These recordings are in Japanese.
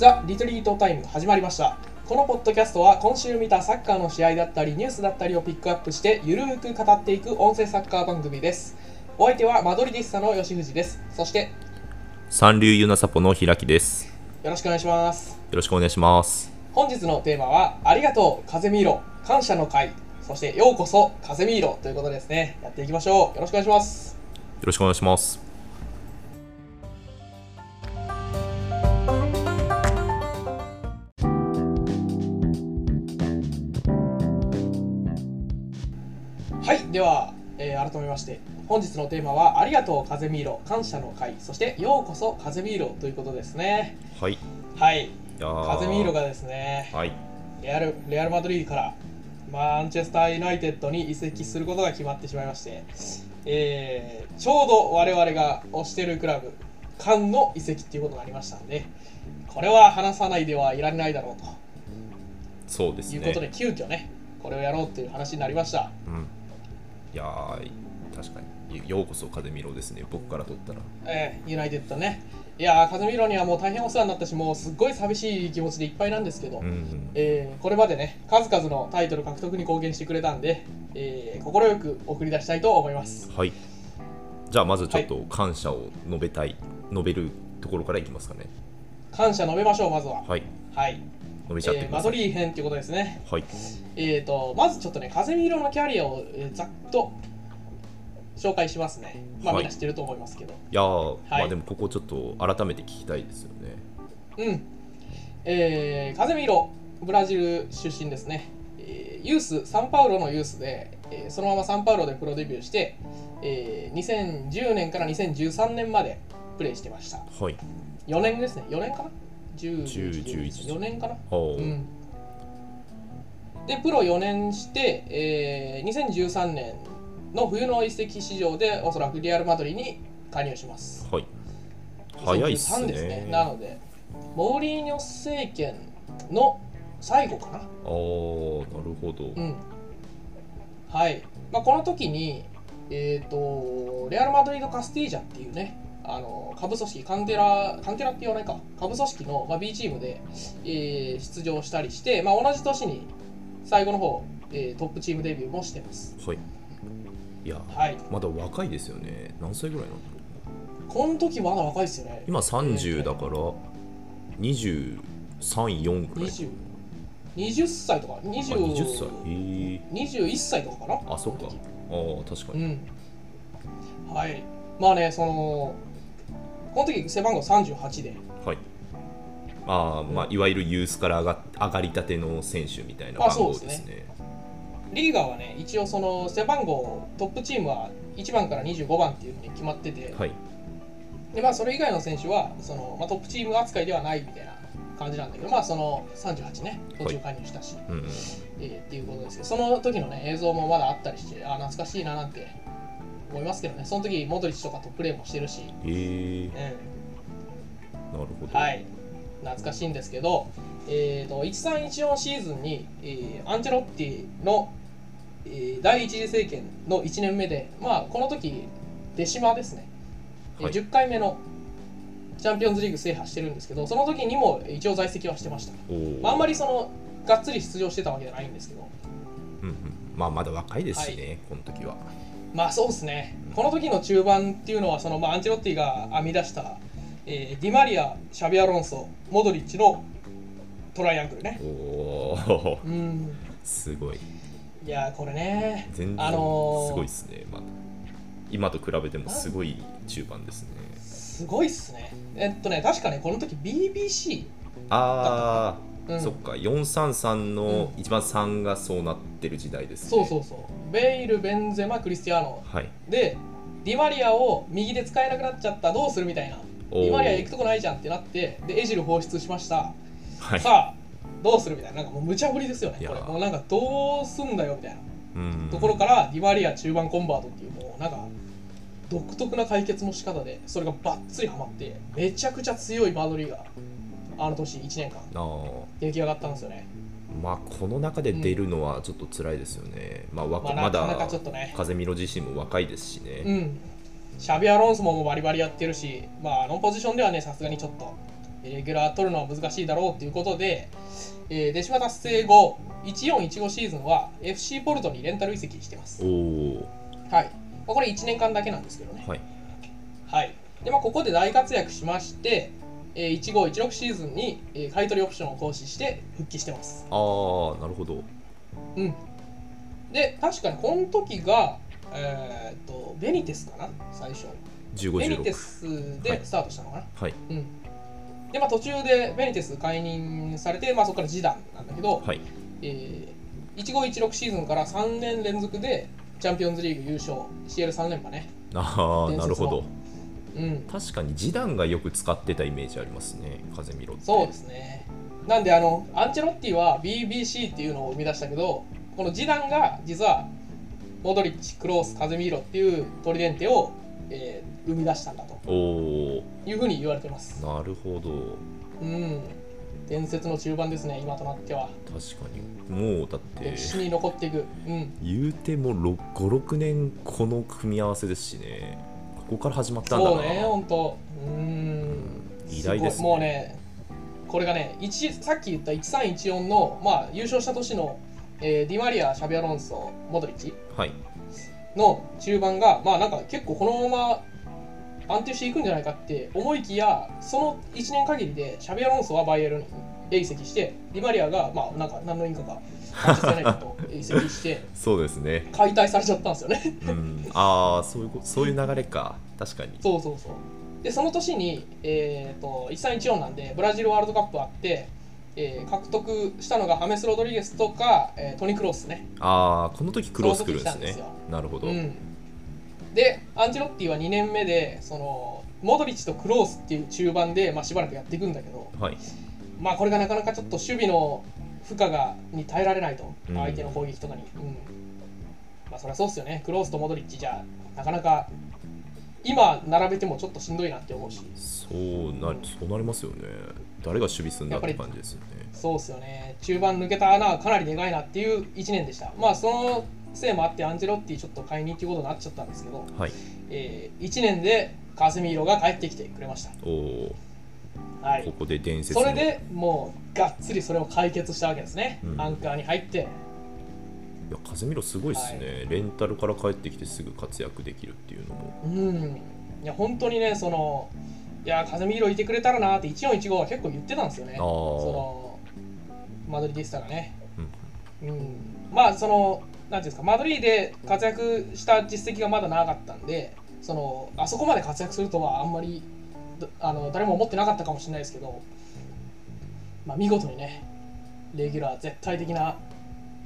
ザ・リトリートタイム始まりました。このポッドキャストは今週見たサッカーの試合だったりニュースだったりをピックアップしてゆるーく語っていく音声サッカー番組です。お相手はマドリディッサの吉藤です。そして三流ユナサポの開きです。よよろしくお願いします。ろしくお願いします。本日のテーマはありがとう風見ろ感謝の会。そしてようこそ風見ろということですね。やっていきましょう。よろしくお願いします。よろしくお願いします。では、えー改めまして本日のテーマはありがとう風見ろ感謝の会そしてようこそ風見ろということですねはい。いはいやー風見ろがですねはい。レアルレアル・マドリードからマンチェスター・ユナイテッドに移籍することが決まってしまいまして、えーちょうど我々が推してるクラブカンの移籍っていうことになりましたんでこれは話さないではいられないだろうそうですね。ということで、急遽ねこれをやろうっていう話になりましたうん。いやー確かにようこそ風見ろですね。僕から取ったら。えーユナイテッドねいやーカズミロにはもう大変お世話になったしもうすっごい寂しい気持ちでいっぱいなんですけど、うんうん。えーこれまでね数々のタイトル獲得に貢献してくれたんで快、く快く送り出したいと思いますはい。じゃあまずちょっと感謝を述べたい、述べるところからいきますかね。感謝述べましょうまずははい。はい、述べちゃってえーマド。リー編っていうことですねはい。えーとまずちょっとね風見色のキャリアを、えーざっと紹介しますねまあ、はいみんな知ってると思いますけどいやはいあでもここちょっと改めて聞きたいですよね。うん。えー、風見色、ブラジル出身ですね。えーユース、サンパウロのユースで、えーそのままサンパウロでプロデビューして、えー2010年から2013年までプレーしてました。はい。4年ですね。4年かな？1011 4年かなう。ん。で、プロ4年して、えー2013年の冬の移籍市場でおそらくリアル・マドリーに加入します。はい。早いっすね。ですね。なので、モーリーニョ政権の最後かな。あー、なるほど。うん。はい。まあ、この時に、えっ、と、レアル・マドリード・カスティージャっていうね、あの下部組織、カンテラ、カンテラって言わないか、下部組織の、まあ、B チームで、えー出場したりして、まあ、同じ年に最後の方、えートップチームデビューもしてます。はい。いや、はい。まだ若いですよね。何歳ぐらいなのこの時まだ若いですよね。今30だから23、4ぐらい。20 20歳とか、あ20 20歳。へえ。21歳とかかな？あ、そっか。ああ、確かに。うん。はい。まあね、その、この時背番号38で、はい。ああ、まあ、いわゆるユースから上が上がりたての選手みたいなあ番号ですねですね。リーガーはね、一応その背番号、トップチームは1番から25番っていうふうに決まってて、はい。でまあ、それ以外の選手はその、まあ、トップチーム扱いではないみたいな感じなんだけど、まあ、その38ね、途中加入したし、うんうん。えーっていうことですけど、その時のね、映像もまだあったりして、あ懐かしいななんて思いますけどね、その時モドリッチとかとプレーもしてるし、へえ。うん、なるほど。はい、懐かしいんですけど、えー、と1314シーズンに、えーアンチェロッティの、えー第一次政権の1年目で、まあ、この時デシマですね、えーはい10回目のチャンピオンズリーグ制覇してるんですけど、その時にも一応在籍はしてました。まあ、あんまりそのがっつり出場してたわけじゃないんですけど、うんうん。まあ、まだ若いですしね、この時は。まあそうですね、この時の中盤っていうのはその、まあ、アンチェロッティが編み出した、えーディマリア、シャビアロンソ、モドリッチのトライアングルね。おお。うんすごい。いやーこれね、全然あのーすごいですね。まだ今と比べてもすごい中盤ですね。すごいっすね。えっとね、確かね、この時 BBC、ああ、うんそっか433のう一番3がそうなってる時代ですねそうそうそう、ベイル、ベンゼマ、クリスティアーノ。はい。で、ディマリアを右で使えなくなっちゃった、どうするみたいな、ディマリア行くとこないじゃんってなって、で、エジル放出しました、はい。さあ、どうするみたいな、なんかもう無茶ぶりですよね、これ、もうなんかどうすんだよみたいな。うん。ところから、ディマリア中盤コンバートっていう、もうなんか、独特な解決の仕方で、それがバッツリハマって、めちゃくちゃ強いバードリーが、あの年1年間、出来上がったんですよね。まあこの中で出るのはちょっと辛いですよね、まあわまあ、まなかなかだ風見ろ自身も若いですしね、うん、シャビアロンソもバリバリやってるし、まあ、あのポジションではね、さすがにちょっとレギュラー取るのは難しいだろうということで、えー、デシマ達成後1415シーズンは FC ポルトにレンタル移籍してます。はい、まあ、これ1年間だけなんですけどね。はい。はい。でまあ、ここで大活躍しまして、えー、1516シーズンに、えー買い取りオプションを行使して復帰してます。ああなるほど。うん。で確かにこの時がえーっとベニテスかな？最初。ベニテ1516スでスタートしたのかな、はい。うん。でまあ途中でベニテス解任されて、まあ、そこからジダンなんだけど、はい。えー、1516シーズンから3年連続でチャンピオンズリーグ優勝。CL3 連覇ね。ああなるほどうん。確かにジダンがよく使ってたイメージありますね風見ろって。そうですね。なんであのアンチェロッティは BBC っていうのを生み出したけどこのジダンが実はモドリッチクロースカゼミーロっていうトリデンテを、えー生み出したんだと。おおいうふうに言われてます。なるほど。うん。伝説の中盤ですね今となっては。確かに。もうだって歴史に残っていく。うん。言うても56年この組み合わせですしねここから始まったんだなそうね本当。うん。偉大ですね。もうねこれがね一さっき言った1314の、まあ、優勝した年の、えーディマリアシャビアロンソモドリッチはい。の中盤がまあなんか結構このまま安定していくんじゃないかって思いきやその1年限りでシャビアロンソはバイエルンへ移籍してディマリアがまあなんか何の因果かマンチェスターユナイテッドと移籍してそうですね。解体されちゃったんですよね。うん。ああそういうこそういう流れか。確かに。そうそうそう。でその年に、えー、と1314なんでブラジルワールドカップあって、えー獲得したのがハメス・ロドリゲスとか、えートニ・クロースね。ああこの時クロス来るんですね。なるほど、うん、でアンチェロッティは2年目でそのモドリッチとクロースっていう中盤で、まあ、しばらくやっていくんだけど、はい。まあ、これがなかなかちょっと守備の負荷がに耐えられないと。うん。相手の攻撃とかに、うん。まあそりゃそうっすよね。クロースとモドリッチじゃなかなか今並べてもちょっとしんどいなって思うし。そうなそうなりますよね。誰が守備するんだって感じですよね。そうっすよね。中盤抜けた穴はかなりでかいなっていう1年でした。まあそのせいもあってアンジェロッティちょっと解任っていうことになっちゃったんですけど、はい。え1年でカセミーロが帰ってきてくれました。おおはい。ここで伝説の。それでもうがっつりそれを解決したわけですね、うん。アンカーに入って。いや風見ろすごいですね、レンタルから帰ってきてすぐ活躍できるっていうのも。うん。いや本当にねそのいや風見色いてくれたらなって1415は結構言ってたんですよね。そのマドリディスタがね。うん。うん。まあそのなんていうんですかマドリーで活躍した実績がまだ長かったんでそのあそこまで活躍するとはあんまりどあの誰も思ってなかったかもしれないですけど、まあ、見事にねレギュラー絶対的な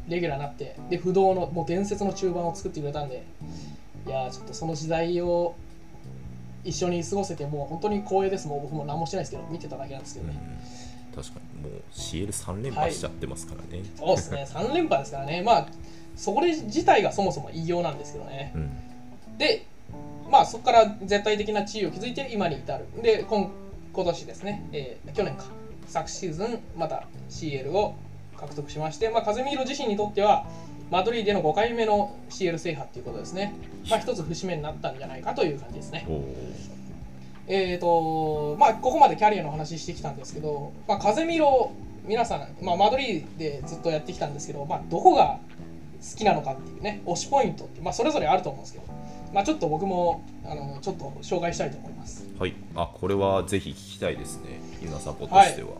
レギュラーになってで不動のもう伝説の中盤を作ってくれたんでいやーちょっとその時代を一緒に過ごせてもう本当に光栄です。もう僕も何もしてないですけど見てただけなんですけどね、うん、確かに。もう CL3 連覇しちゃってますからね、そうですね。3連覇ですからね。まあそれ自体がそもそも異様なんですけどね。うん。でまあそこから絶対的な地位を築いて今に至る。で今今年ですね、えー去年か。昨シーズンまた CL を獲得しまして、まあ、カゼミーロ自身にとってはマドリーでの5回目の CL 制覇っていうことですね、まあ、一つ節目になったんじゃないかという感じですね。えーとまあ、ここまでキャリアの話してきたんですけど、まあ、風見ろ皆さん、まあ、マドリーでずっとやってきたんですけど、まあ、どこが好きなのかっていうね推しポイントって、まあ、それぞれあると思うんですけど、まあ、ちょっと僕もあのちょっと紹介したいと思います。はい。あこれはぜひ聞きたいですね。ユナサポとしては、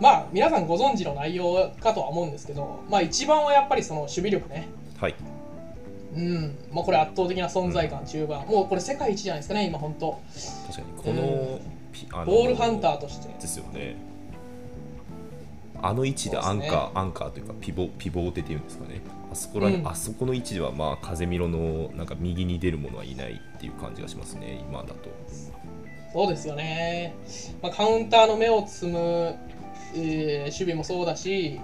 まあ皆さんご存知の内容かとは思うんですけど、まあ、一番はやっぱりその守備力ね。はい。うん。もうこれ圧倒的な存在感中盤、もうこれ世界一じゃないですかね今本当確かにこの,うん。ボールハンターとして。ですよね。あの位置でアンカー、ねアンカーというかピボピボーテっていうんですかね。あそこら、うん。あそこの位置ではまあ風見ろのなんか右に出る者はいないっていう感じがしますね今だと。そうですよね、まあ、カウンターの目を摘む、えー守備もそうだし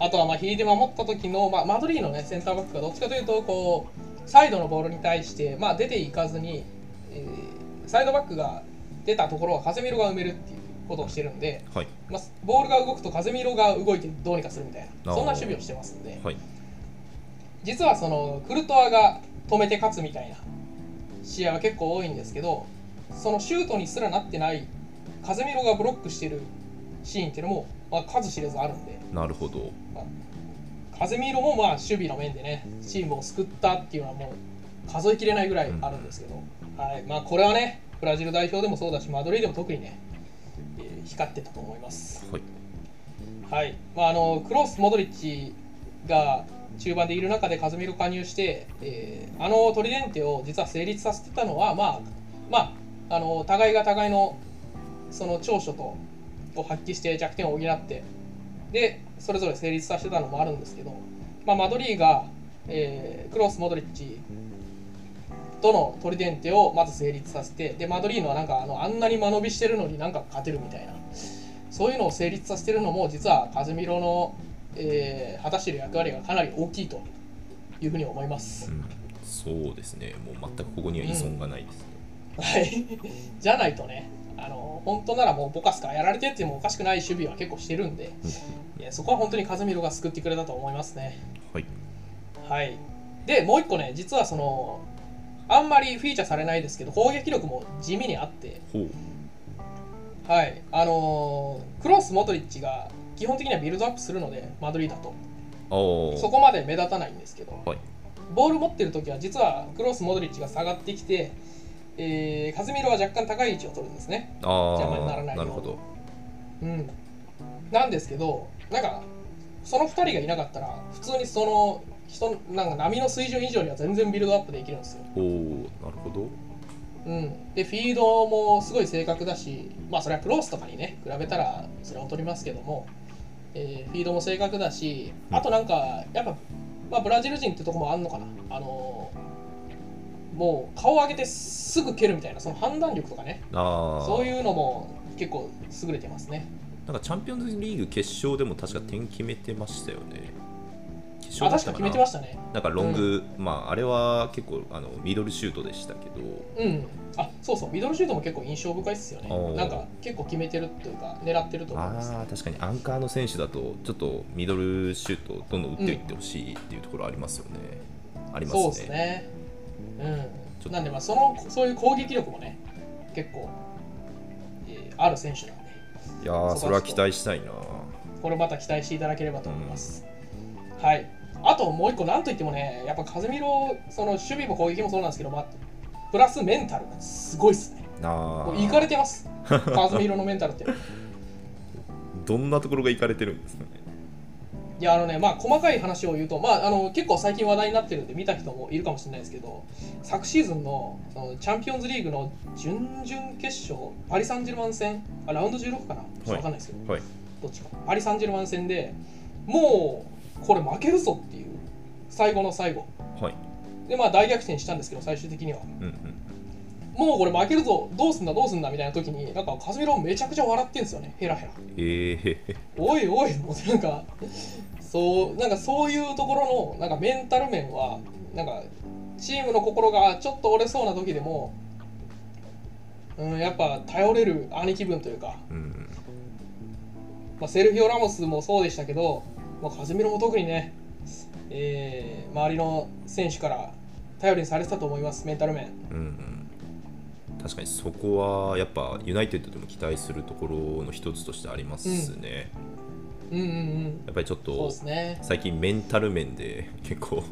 あとはまあ引いて守った時の、まあ、マドリーの、ね、センターバックがどっちかというとこうサイドのボールに対して、まあ、出ていかずに、えーサイドバックが出たところは風見ろが埋めるっていうことをしてるんで、はい。まあ、ボールが動くと風見ろが動いてどうにかするみたいなそんな守備をしてますんで。はい実はそのクルトワが止めて勝つみたいな試合は結構多いんですけどそのシュートにすらなってないカゼミロがブロックしてるシーンっていうのも、まあ、数知れずあるんで、なるほど。カゼミロもまあ守備の面でね、チームを救ったっていうのはもう数えきれないぐらいあるんですけど、はい。まあ、これはね、ブラジル代表でもそうだし、マドリーでも特にね、えー光ってたと思います。はい。はい。まあ、あのクロス、モドリッチが中盤でいる中でカズミロ加入して、えーあのトリデンテを実は成立させてたのは、まあまあ、あの互いが互いのその長所とを発揮して弱点を補ってでそれぞれ成立させてたのもあるんですけど、まあ、マドリーが、えークロス、モドリッチとのトリデンテをまず成立させてでマドリーノはなんかあのあんなに間延びしてるのになんか勝てるみたいなそういうのを成立させてるのも実はカズミロの、えー果たしている役割がかなり大きいというふうに思います。うん。そうですね。もう全くここには依存がないですね、はい、じゃないとねあの本当ならもうボカスカやられてってもおかしくない守備は結構してるんで、いやそこは本当にカズミロが救ってくれたと思いますね。はい。はい、でもう一個ね実はそのあんまりフィーチャーされないですけど攻撃力も地味にあって、はい。あのークロス・モドリッチが基本的にはビルドアップするのでマドリーだと。そこまで目立たないんですけどはい。ボール持ってる時は実はクロス・モドリッチが下がってきて、えーカズミロは若干高い位置を取るんですね。あ邪魔にならあないように。なるほど。うん、なんですけどなんかその2人がいなかったら普通にその人なんか波の水準以上には全然ビルドアップできるんですよ。おおなるほど。うん、でフィードもすごい正確だしまあそれはクロスとかにね比べたらそれは劣りますけども、えーフィードも正確だしあとなんかやっぱ、まあ、ブラジル人ってとこもあんのかな。あのーもう顔を上げてすぐ蹴るみたいなその判断力とかね。そういうのも結構優れてますね。なんかチャンピオンズリーグ決勝でも確か点決めてましたよね決あ確か決めてましたね。なんかロング、まああれは結構あのミドルシュートでしたけど。うん。あそうそう。ミドルシュートも結構印象深いっすよね。なんか結構決めてるというか狙ってると思いますああ確かにアンカーの選手だとちょっとミドルシュートどんどん打っていってほしいっていうところありますよね、ありますね。そうですね。うん。なんで、まあ、その、そういう攻撃力もね、結構、えーある選手なんで、いやーそれは期待したいなこれまた期待していただければと思います。はい。あともう一個、なんといってもね、やっぱ風見ろ、その守備も攻撃もそうなんですけど、まあ、プラスメンタルがすごいっすね。なもういかれてます。風見ろのメンタルって。どんなところがいかれてるんですかね。いやあのねまあ細かい話を言うと、まあ、あの結構最近話題になってるんで見た人もいるかもしれないですけど昨シーズンのそのチャンピオンズリーグの準々決勝パリ・サンジェルマン戦あラウンド16かな？ちょっと分かんないですけど、はい。どっちか。パリ・サンジェルマン戦でもうこれ負けるぞっていう。最後の最後。はい。でまあ大逆転したんですけど最終的には。うんうん。もうこれ負けるぞ。どうすんだどうすんだみたいな時になんかカズミロめちゃくちゃ笑ってんですよね。ヘラヘラ。ええおいおい。もうなんかそうなんかそういうところのなんかメンタル面はなんかチームの心がちょっと折れそうな時でも、うん、やっぱ頼れる兄貴分というか、うんうん。まあ、セルヒオ・ラモスもそうでしたけど、まあ、カも特にね、えー周りの選手から頼りにされてたと思いますメンタル面。うんうん。確かにそこはやっぱユナイテッドでも期待するところの一つとしてありますね、うん。うんうんやっぱりちょっとね。最近メンタル面で結構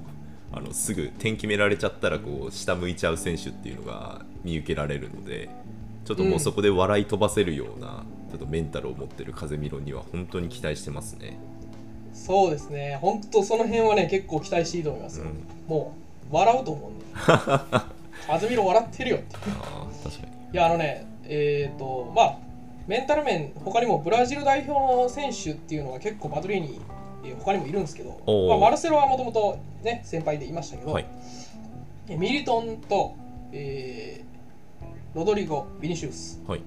あのすぐ点決められちゃったらこう下向いちゃう選手っていうのが見受けられるのでちょっともうそこで笑い飛ばせるような、ちょっとメンタルを持ってる風見ろには本当に期待してますね。そうですね。本当その辺はね結構期待していいと思いますよ、うん。もう笑うと思うんで。カズミロ笑ってるよって。あー確かに。いやあのねえっ、とまあメンタル面他にもブラジル代表の選手っていうのが結構マドリーにえー他にもいるんですけど、おー。まあ、マルセロはもともとね先輩でいましたけど、はい。えミリトンと、えーロドリゴ・ビニシウス。はい。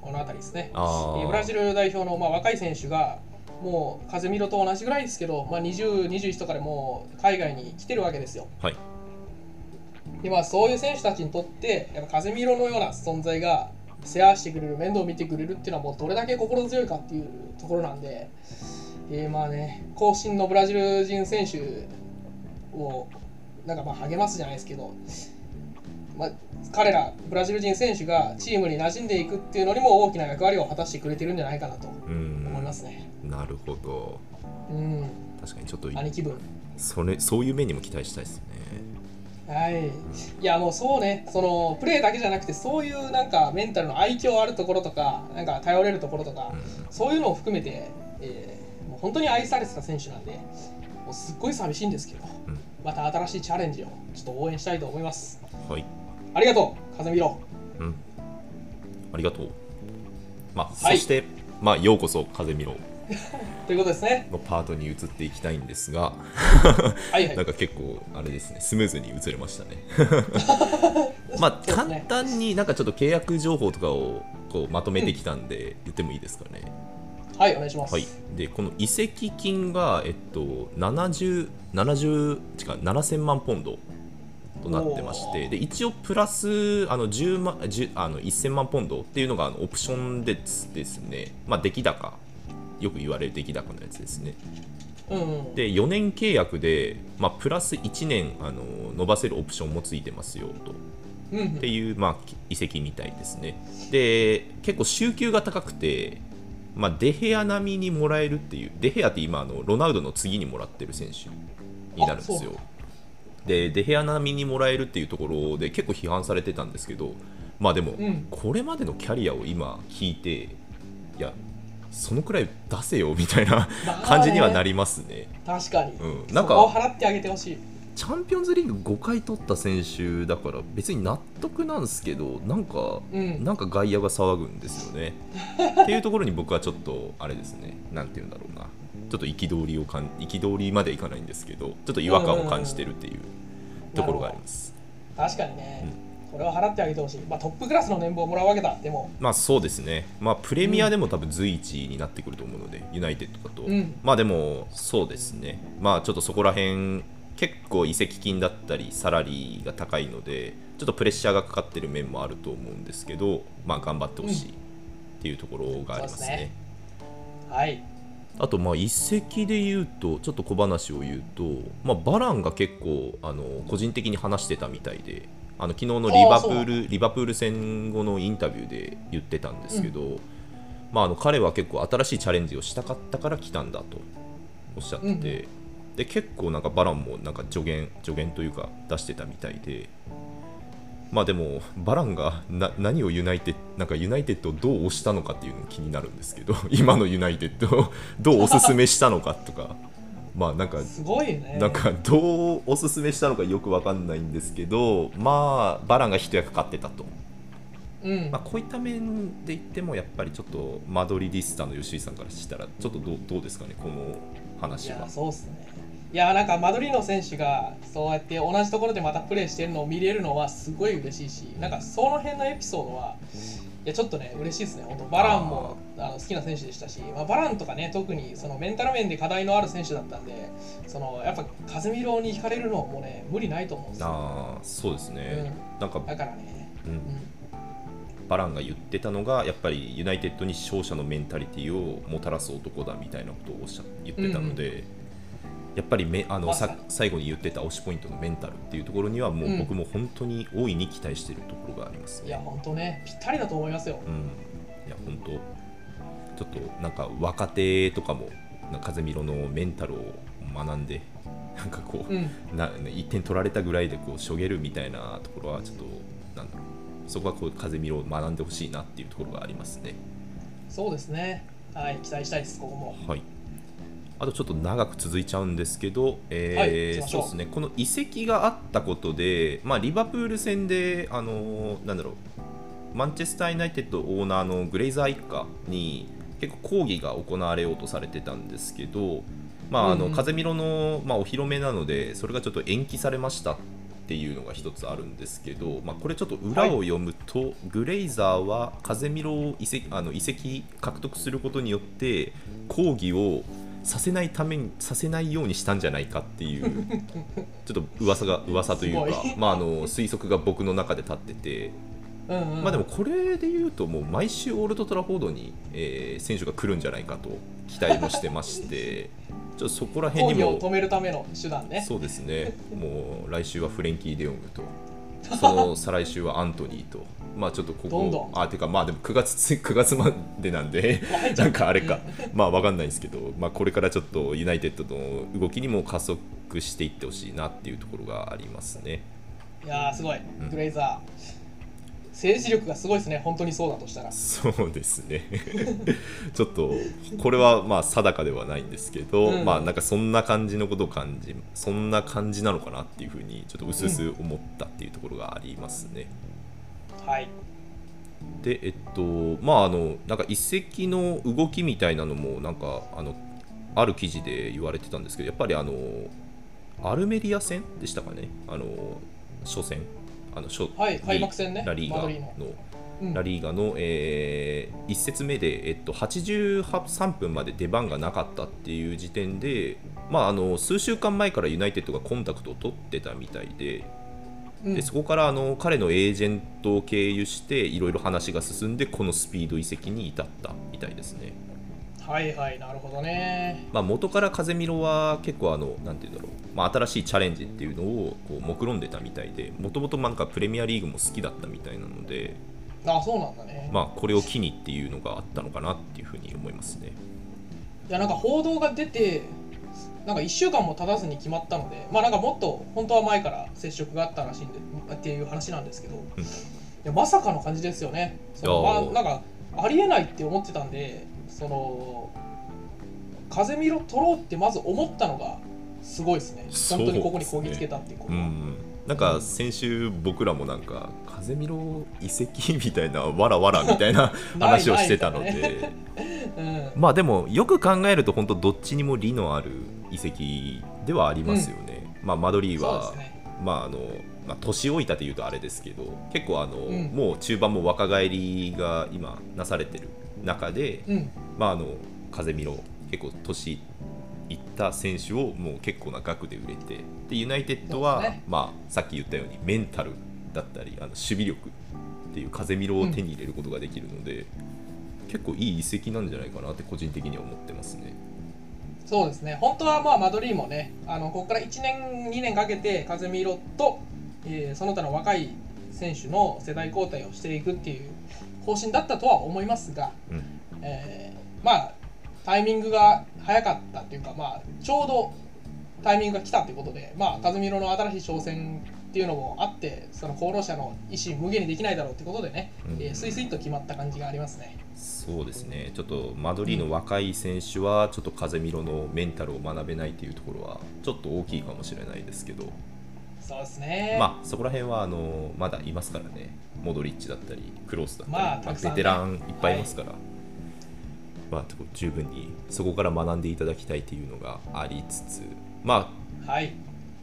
この辺りですね。あー。えーブラジル代表の、まあ、若い選手がもう風見ろと同じぐらいですけど、まあ、20、21とかでもう海外に来てるわけですよ。はいでまあ、そういう選手たちにとってやっぱ風見ろのような存在が世話してくれる面倒を見てくれるっていうのはもうどれだけ心強いかっていうところなんで、えーまあね後進のブラジル人選手をなんかまあ励ますじゃないですけど、まあ、彼らブラジル人選手がチームに馴染んでいくっていうのにも大きな役割を果たしてくれてるんじゃないかなとうん思いますね。なるほど。うん、確かにちょっと兄貴分。それそういう面にも期待したいですね。はい、いやもうそうね、そのプレーだけじゃなくて、そういうなんかメンタルの愛嬌あるところとか、なんか頼れるところとか、うん。そういうのを含めて、えーもう本当に愛されてた選手なんで、もうすっごい寂しいんですけど、うん。また新しいチャレンジをちょっと応援したいと思います。はい。ありがとう、風見ろ。うん。ありがとう。まあ、はい。そしてまあようこそ風見ろ ということですね。のパートに移っていきたいんですがはいはいなん。か結構あれですねスムーズに移れましたね まあ簡単になんかちょっと契約情報とかをこうまとめてきたんで言ってもいいですかね、はい、お願いします。はい、でこの移籍金が、えっと、70, 70違う7000万ポンドとなってましてで一応プラスあの10万10あの1000万ポンドっていうのがあのオプションでですね、まあ、出来高よく言われる出来高のやつですね。で4年契約で、まあ、プラス1年あの伸ばせるオプションもついてますよとっていう、まあ、移籍みたいですね。で、結構週給が高くて、まあ、デヘア並みにもらえるっていう、デヘアって今あの、ロナウドの次にもらってる選手になるんですよ。で、デヘア並みにもらえるっていうところで結構批判されてたんですけど、まあでも、うんこれまでのキャリアを今聞いて、いや、そのくらい出せよみたいな 感じにはなりますね。確かに。うん。なんかを払ってあげてほしい。チャンピオンズリーグ5回取った選手だから別に納得なんですけどなんか、うん。なんか外野が騒ぐんですよね。っていうところに僕はちょっとあれですね。なんて言うんだろうな。ちょっと憤りをかん憤りまでいかないんですけどちょっと違和感を感じてるっていうところがあります、確かにね。これは払ってあげてほしい。まあトップクラスの年俸をもらうわけだ。でも、まあそうですね。まあプレミアでも多分随一になってくると思うので、ユナイテッドだと、うん。まあでもそうですね。まあちょっとそこら辺結構移籍金だったりサラリーが高いのでちょっとプレッシャーがかかってる面もあると思うんですけどまあ頑張ってほしいっていうところがありますね,、そうですね。はい。あとまあ移籍で言うとちょっと小話を言うと、まあ、バランが結構あの個人的に話してたみたいであの昨日のリバプールリバプール戦後のインタビューで言ってたんですけど、まあ、あの彼は結構新しいチャレンジをしたかったから来たんだとおっしゃってて、うんで結構なんかバランもなんか助言助言というか出してたみたいで。まあでもバランがな何をユナイテッなんかユナイテッドをどう推したのかっていうの気になるんですけど 今のユナイテッドをどうおすすめしたのかとかまあなんかすごいね。なんかどうおすすめしたのかよくわかんないんですけどまあバランが一役買ってたと、うん。まあ、こういった面で言ってもやっぱりちょっとマドリディスタの吉井さんからしたらちょっとどうどうですかねこのい話はや、そうっすね。いや、なんかマドリーノ選手がそうやって同じところでまたプレーしてるのを見れるのはすごい嬉しいし、なんかその辺のエピソードは、いや、ちょっとね、嬉しいですね。本当バランもあの好きな選手でしたし、まあ、バランとかね、特にそのメンタル面で課題のある選手だったんで、そのやっぱカズミロに惹かれるのもね、無理ないと思うんですよ。あーそうですね、なんか、だからね、うん。うん。バランが言ってたのがやっぱりユナイテッドに勝者のメンタリティをもたらす男だみたいなことをおっしゃ言ってたので、やっぱりめあのさ最後に言ってた推しポイントのメンタルっていうところにはもうんう僕も本当に大いに期待しているところがありますね。いや、本当ね、ぴったりだと思いますよ。うん、いや本当ちょっとなんか若手とかもなんか風見ろのメンタルを学んで なんかこう、うん。な1点取られたぐらいでこうしょげるみたいなところはちょっとなんだろうそこはこう風見ろを学んでほしいなっていうところがありますね。そうですね。はい、期待したいです、ここも。はいあとちょっと長く続いちゃうんですけど、えーはいそうですね、この移籍があったことで、まあ、リバプール戦で、あのーなんだろう、マンチェスター・ユナイテッドオーナーのグレイザー一家に結構抗議が行われようとされてたんですけど、まああの風見ろの、まあ、お披露目なので、それがちょっと延期されましたっていうのが一つあるんですけど、まあ、これちょっと裏を読むと、グレイザーは風見ろを移籍あの移籍獲得することによって抗議をさせないためにさせないようにしたんじゃないかっていう ちょっと噂が噂というかまあ、あの推測が僕の中で立ってて、うんうん、まあ、でもこれで言うともう毎週オールドトラフォードに、えー選手が来るんじゃないかと期待もしてまして ちょっとそこら辺にも止めるための手段ね。そうですねもう来週はフレンキー・デヨングと その再来週はアントニーと。まあちょっとここどんどん。あてかまあでも9月 つ9月までなんでなんかあれか。まあわかんないですけど、まあ、これからちょっとユナイテッドの動きにも加速していってほしいなっていうところがありますね。いやーすごい。ん。グレイザー、政治力がすごいですね本当にそうだとしたら。そうですね。ちょっとこれはまあ定かではないんですけど、うん。まあなんかそんな感じのことを感じそんな感じなのかなっていうふうにちょっと薄々思ったっていうところがありますね。はい。でえっとまああのなんか一石の動きみたいなのもなんかあのある記事で言われてたんですけどやっぱりあのアルメリア戦でしたかね？あの初戦。あの初はい開幕戦ね。ラリーガの。のうん。ラリーガの、え1節目で、えっと、83分まで出番がなかったっていう時点で、まあ、あの数週間前からユナイテッドがコンタクトを取ってたみたいでうんでそこからあの彼のエージェントを経由していろいろ話が進んでこのスピード移籍に至ったみたいですね。はいはいなるほどねまあ、元から風見ろは結構あのなんて言うんだろう、まあ、新しいチャレンジっていうのをこう目論んでたみたいでもともとなんかプレミアリーグも好きだったみたいなので、あそうなんだね、まあ、これを機にっていうのがあったのかなっていうふうに思いますね。いやなんか報道が出てなんか1週間も経たずに決まったのでまあなんかもっと本当は前から接触があったらしいんでっていう話なんですけど、いやまさかの感じですよね。そのまあ、なんかありえないって思ってたんでその風見ろ取ろうってまず思ったのがすごいですね。本当にここにこぎつけたっていうことなんか先週僕らもなんか風見ろ遺跡みたいなわらわらみたいな 話をしてたので。うん。まあでもよく考えると本当どっちにも利のある遺跡ではありますよね。まあマドリーは、ね。まああのまあ、年老いたというとあれですけど結構あの、うん。もう中盤も若返りが今なされてる中で、うん。まああの風見ろ結構年いった選手をもう結構な額で売れてでユナイテッドは、ね。まあ、さっき言ったようにメンタルだったりあの守備力っていう風見ろを手に入れることができるので、結構いい移籍なんじゃないかなって個人的には思ってますね。そうですね。本当はまあマドリーもねあのここから1年2年かけて風見色と、えーその他の若い選手の世代交代をしていくっていう方針だったとは思いますが、うん。えーまあタイミングが早かったというか、まあ、ちょうどタイミングが来たということで、まあ、風見色の新しい挑戦っていうのもあってその功労者の意思無限にできないだろうってことでね、うん。えースイスイと決まった感じがありますね。そうですね。ちょっとマドリーの若い選手はちょっと風見ろのメンタルを学べないというところはちょっと大きいかもしれないですけど、そうですね、まあそこら辺はあのまだいますからね。モドリッチだったりクロースだったり、まあベテランいっぱいいますから、まあ十分にそこから学んでいただきたいというのがありつつ。まあはい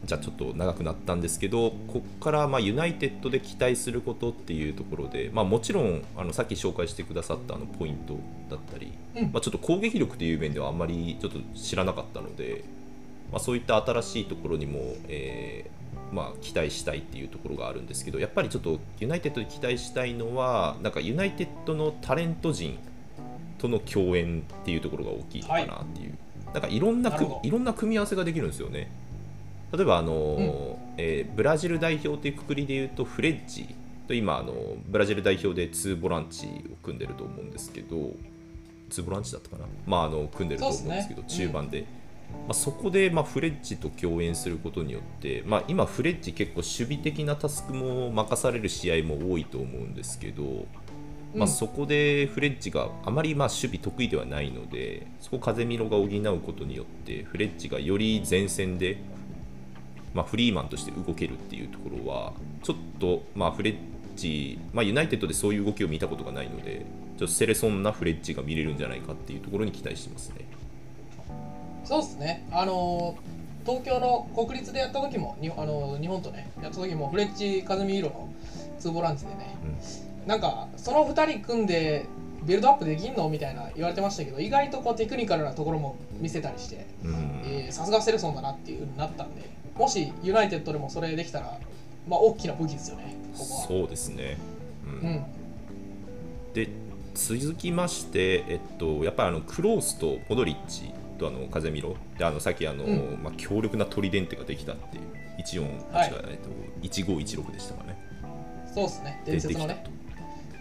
じゃあちょっと長くなったんですけどここからまあユナイテッドで期待することっていうところで、まあ、もちろんあのさっき紹介してくださったあのポイントだったり、うん。まあ、ちょっと攻撃力という面ではあんまりちょっと知らなかったので、まあ、そういった新しいところにも、えーまあ、期待したいっていうところがあるんですけどやっぱりちょっとユナイテッドで期待したいのはなんかユナイテッドのタレント陣との共演っていうところが大きいのかなっていう、なんかいろんないろんな組み合わせができるんですよね。例えばあの、うん。えーブラジル代表というくくりでいうとフレッジと今あのブラジル代表で2ボランチを組んでると思うんですけど2ボランチだったかな、まあ、あの組んでると思うんですけどね。中盤で、まあ、そこで、まあ、フレッジと共演することによって、まあ、今フレッジ結構守備的なタスクも任される試合も多いと思うんですけど、まあ、うんそこでフレッジがあまりまあ守備得意ではないのでそこを風見ろが補うことによってフレッジがより前線で、まあ、フリーマンとして動けるっていうところはちょっと、まあ、フレッジ、まあ、ユナイテッドでそういう動きを見たことがないのでちょっとセレソンなフレッジが見れるんじゃないかっていうところに期待してますね。そうですね、あのー東京の国立でやった時も、にあのー日本とね、やった時も、フレッチ・カズミーロのツーボランチでね、なんか、その2人組んで、ビルドアップできんのみたいな言われてましたけど、意外とこうテクニカルなところも見せたりして、さすがセレソンだなっていう風になったんで、もしユナイテッドでもそれできたら、まあ、大きな武器ですよね、ここは。そうですね、うん。うん、で続きまして、えっと、やっぱりあのクロースとモドリッチとあのカゼミロであのさっきあの、うん。まあ、強力なトリデンテができたっていう14、はい。えっと、1516でしたかね。そうですね。伝説のね。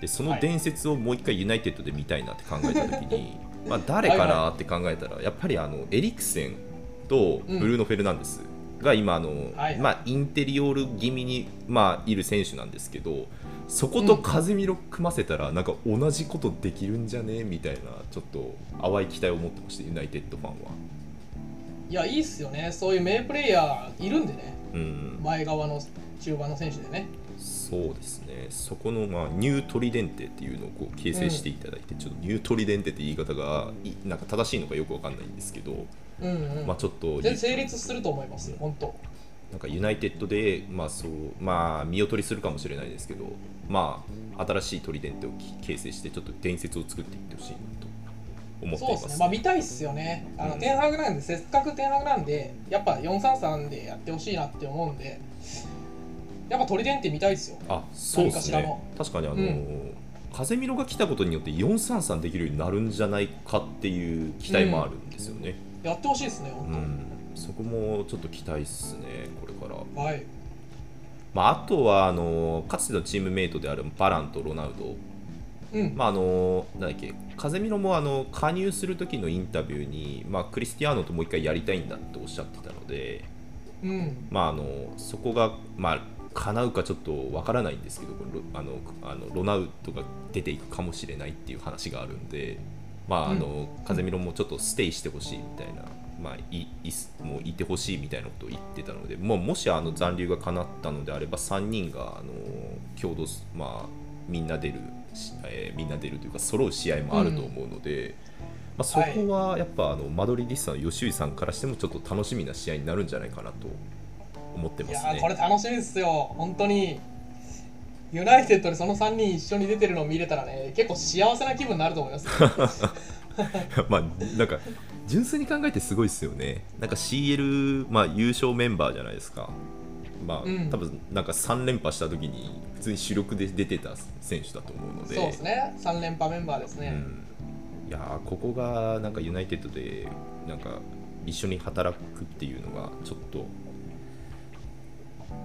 でその伝説をもう一回ユナイテッドで見たいなって考えた時に、まあ誰かなって考えたらやっぱりあのエリクセンとブルーノ・フェルナンデスが今あの、はいまあ、インテリオール気味に、まあ、いる選手なんですけどそこと風見ろ組ませたらなんか同じことできるんじゃね？みたいなちょっと淡い期待を持ってましたユナイテッドファンは。いやいいっすよね。そういう名プレイヤーいるんでね。うん。前側の中盤の選手でね。そうですね、そこの、まあ、ニュートリデンテっていうのをこう形成していただいて、ちょっとニュートリデンテって言い方がいなんか正しいのかよくわかんないんですけど、うんうん、まあ、ちょっと全然成立すると思います本当。なんかユナイテッドで、まあそうまあ、見劣りするかもしれないですけど、まあ、新しいトリデンテを形成して、ちょっと伝説を作っていってほしいなと思ってそういます。ですね。まあ見たいっすよね。あの、うん。テンハグなんでせっかくテンハグなんでやっぱ433でやってほしいなって思うんでやっぱトリデンテ見たいっすよ。あそうですね。確かにあの、うん。風見ろが来たことによって433できるようになるんじゃないかっていう期待もあるんですよね。やってほしいですね本うん。そこもちょっと期待っすね、これから。当、はい。まあ、あとはあのかつてのチームメイトであるバランとロナウド、うん、まあ、あのなんだっけ風見ろもあの加入する時のインタビューに、まあ、クリスティアーノともう一回やりたいんだっておっしゃってたので、うん。まあ、あのそこが、まあ、叶うかちょっとわからないんですけどあのあのロナウドが出ていくかもしれないっていう話があるんで、まああのカゼミロもちょっとステイしてほしいみたいな、まあ、いいすもういてほしいみたいなことを言ってたので、もうもしあの残留が叶ったのであれば3人があの共同す、まあ、みんな出る、しえーみんな出るというか揃う試合もあると思うので。まあ、そこはやっぱあのマドリーディスタの吉井さんからしてもちょっと楽しみな試合になるんじゃないかなと思っていますね。これ楽しみですよ本当にユナイテッドでその3人一緒に出てるのを見れたらね結構幸せな気分になると思いますよ まあなんか純粋に考えてすごいですよね。なんか CL、まあ、優勝メンバーじゃないですか。まあ、うん多分なんか3連覇した時に普通に主力で出てた選手だと思うので。そうですね3連覇メンバーですね、うんいやーここがなんかユナイテッドでなんか一緒に働くっていうのがちょっと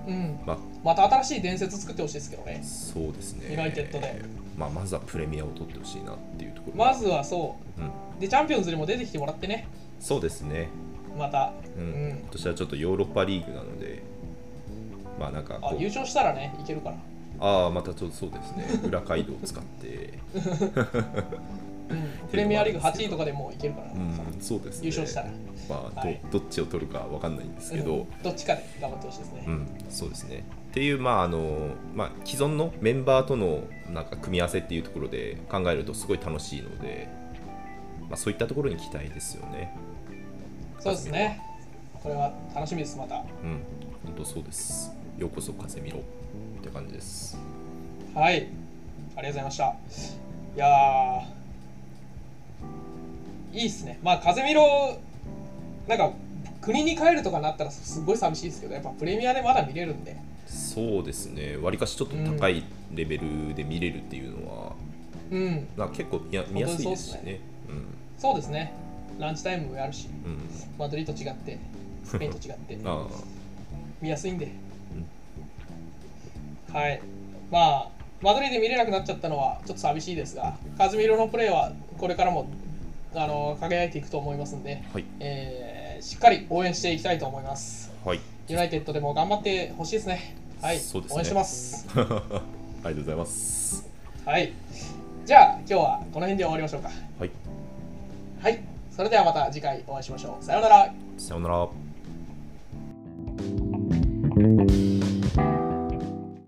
うん。まあ。また新しい伝説作ってほしいですけどね。そうですね。ユナイテッドで。まあまずはプレミアを取ってほしいなっていうところ。まずはそう。ん、うでチャンピオンズにも出てきてもらってね。そうですね。また、ううん。ん今年はちょっとヨーロッパリーグなので、まあなんか優勝したらねいけるから、ああまたちょっとそうですね。裏街道を使って。うん、プレミアリーグ8位とかでもういけるから、うんそうですね。優勝したら、まあど,、はい。どっちを取るかわかんないんですけど、うん。どっちかで頑張ってほしいですね、うん、そうですね。っていう、まああのまあ、既存のメンバーとのなんか組み合わせっていうところで考えるとすごい楽しいので、まあ、そういったところに期待ですよね。そうですね。これは楽しみですまた。うん、本当そうです。ようこそ風見ろって感じです。はい。ありがとうございました。いやーいいっすねまあ風見ろなんか国に帰るとかなったらすごい寂しいですけどやっぱプレミアでまだ見れるんでそうですね。わりかしちょっと高いレベルで見れるっていうのは、うん結構見や見やすいですね。そうですねランチタイムもやるしうん。うん。マドリード違ってスペインと違って あ見やすいんで、はいまあマドリーで見れなくなっちゃったのはちょっと寂しいですがカズミロのプレーはこれからもあの輝いていくと思いますんで、あ、はい。えーしっかり応援していきたいと思いますはい。ユナイテッドでも頑張ってほしいですねはいね応援してます ありがとうございます。はいじゃあ今日はこの辺で終わりましょうかはい。はいそれではまた次回お会いしましょうさようならさようなら。